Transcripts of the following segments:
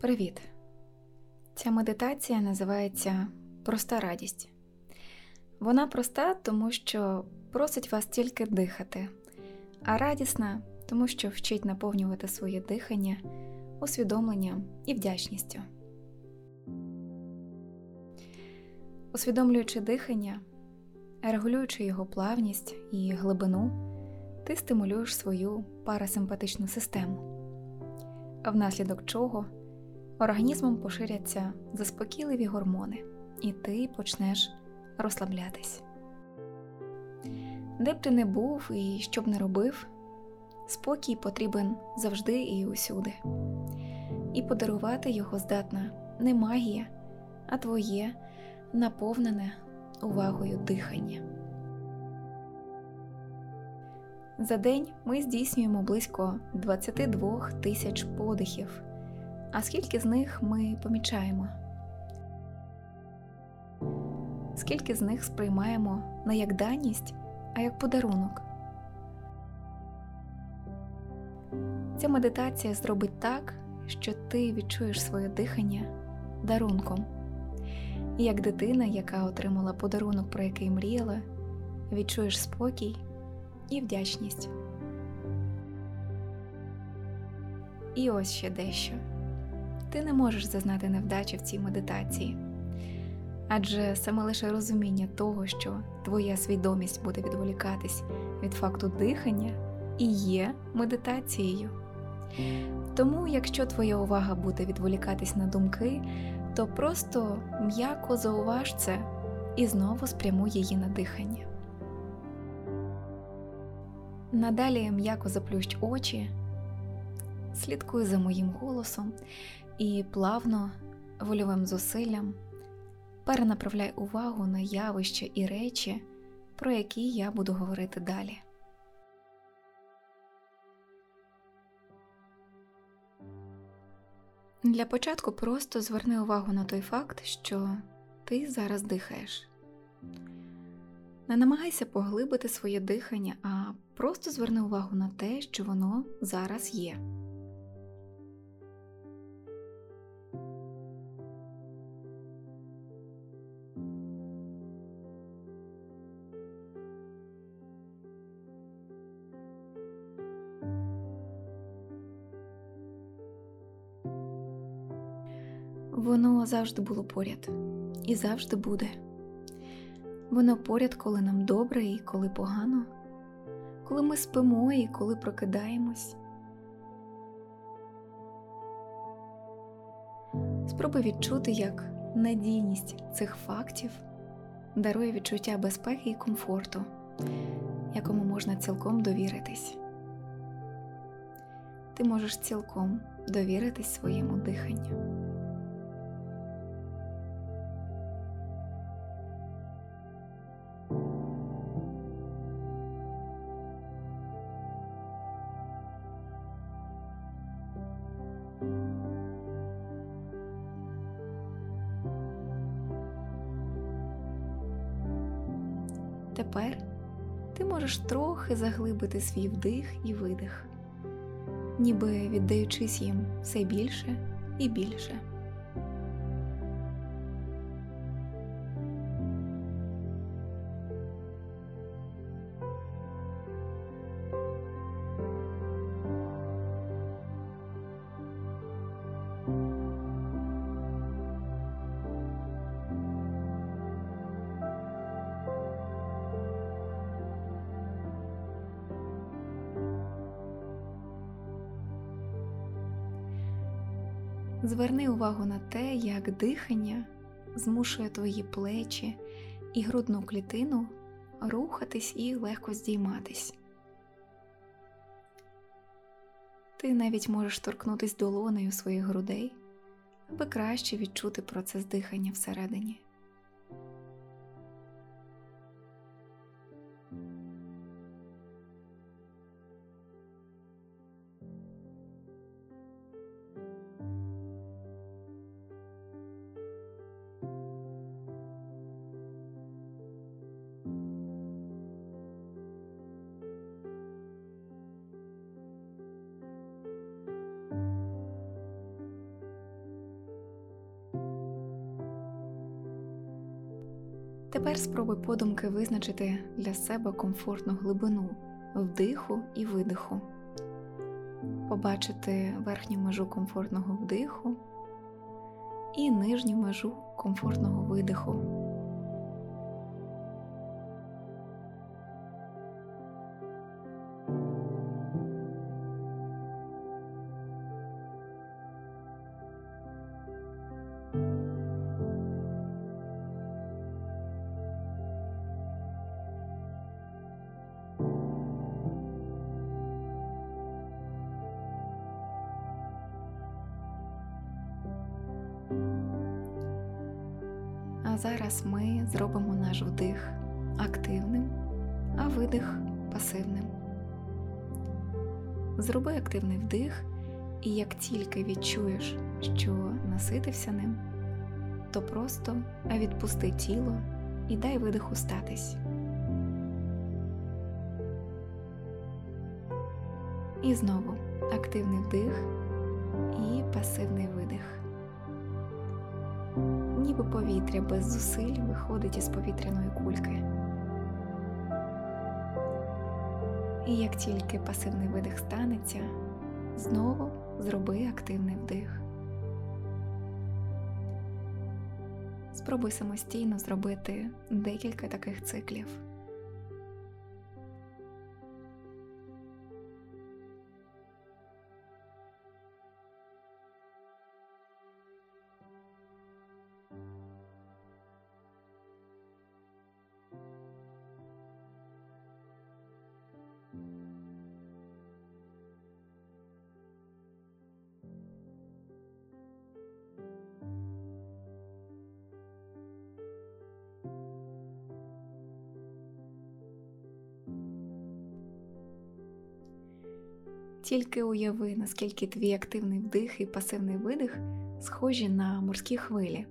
Привіт! Ця медитація називається Проста радість. Вона проста, тому що просить вас тільки дихати, а радісна, тому що вчить наповнювати своє дихання усвідомленням і вдячністю. Усвідомлюючи дихання, регулюючи його плавність і глибину, ти стимулюєш свою парасимпатичну систему, внаслідок чого організмом поширяться заспокійливі гормони, і ти почнеш розслаблятись. Де б ти не був і що б не робив, спокій потрібен завжди і усюди, і подарувати його здатна не магія, а твоє наповнене увагою дихання. За день ми здійснюємо близько 22 тисяч подихів. А скільки з них ми помічаємо? Скільки з них сприймаємо не як даність, а як подарунок? Ця медитація зробить так, що ти відчуєш своє дихання дарунком, і як дитина, яка отримала подарунок, про який мріяла, відчуєш спокій і вдячність. І ось ще дещо ти не можеш зазнати невдачі в цій медитації. Адже саме лише розуміння того, що твоя свідомість буде відволікатись від факту дихання, і є медитацією. Тому, якщо твоя увага буде відволікатись на думки, то просто м'яко зауваж це і знову спрямуй її на дихання. Надалі м'яко заплющ очі, слідкуй за моїм голосом і плавно, вольовим зусиллям перенаправляй увагу на явища і речі, про які я буду говорити далі. Для початку просто зверни увагу на той факт, що ти зараз дихаєш. Не намагайся поглибити своє дихання, а просто зверни увагу на те, що воно зараз є. Воно завжди було поряд і завжди буде. Воно поряд, коли нам добре і коли погано, коли ми спимо і коли прокидаємось. Спробуй відчути, як надійність цих фактів дарує відчуття безпеки і комфорту, якому можна цілком довіритись. Ти можеш цілком довіритись своєму диханню. Тепер ти можеш трохи заглибити свій вдих і видих, ніби віддаючись їм все більше і більше. Зверни увагу на те, як дихання змушує твої плечі і грудну клітину рухатись і легко здійматись. Ти навіть можеш торкнутися долонею своїх грудей, аби краще відчути процес дихання всередині. Тепер спробуй подумки визначити для себе комфортну глибину вдиху і видиху, побачити верхню межу комфортного вдиху і нижню межу комфортного видиху. Зараз ми зробимо наш вдих активним, а видих пасивним. Зроби активний вдих, і як тільки відчуєш, що наситився ним, то просто відпусти тіло і дай видиху статись. І знову активний вдих і пасивний видих ніби повітря без зусиль виходить із повітряної кульки. І як тільки пасивний видих станеться, знову зроби активний вдих. Спробуй самостійно зробити декілька таких циклів. Тільки уяви, наскільки твій активний вдих і пасивний видих схожі на морські хвилі.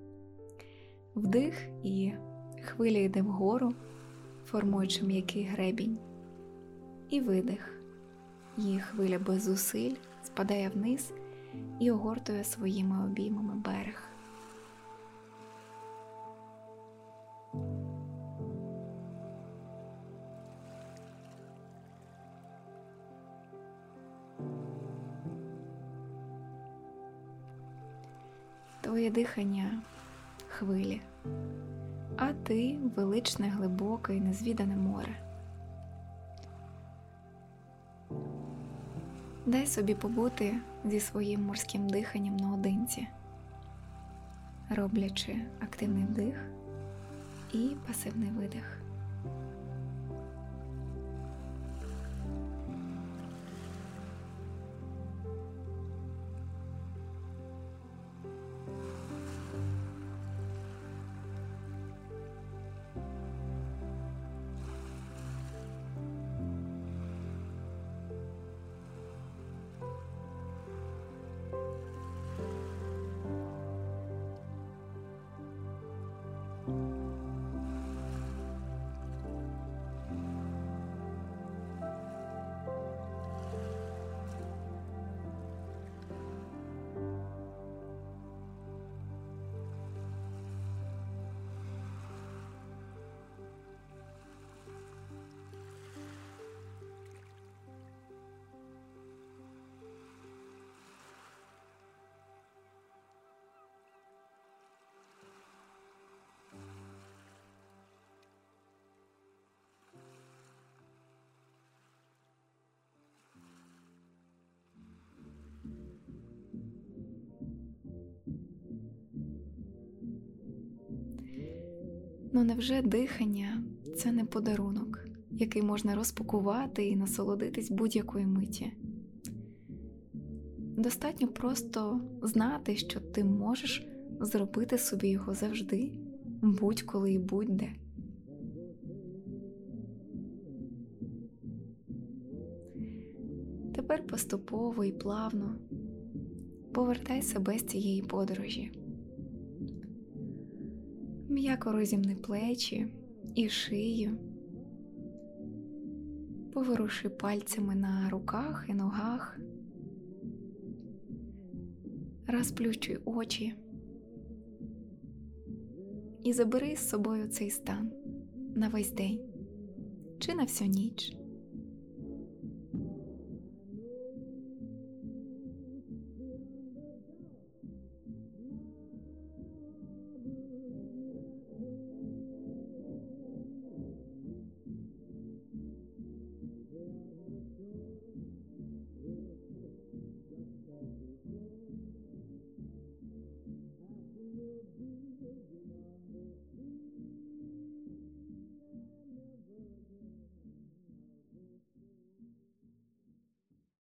Вдих і хвиля йде вгору, формуючи м'який гребінь, і видих. Її хвиля без зусиль спадає вниз і огортує своїми обіймами берег. Твоє дихання хвилі, а ти величне, глибоке і незвідане море. Дай собі побути зі своїм морським диханням наодинці, роблячи активний вдих і пасивний видих. Ну невже дихання це не подарунок, який можна розпакувати і насолодитись будь-якої миті? Достатньо просто знати, що ти можеш зробити собі його завжди, будь-коли і будь-де. Тепер поступово і плавно повертай себе з цієї подорожі. М'яко розімни плечі і шию, поворуши пальцями на руках і ногах, розплющуй очі і забери з собою цей стан. на весь день чи на всю ніч.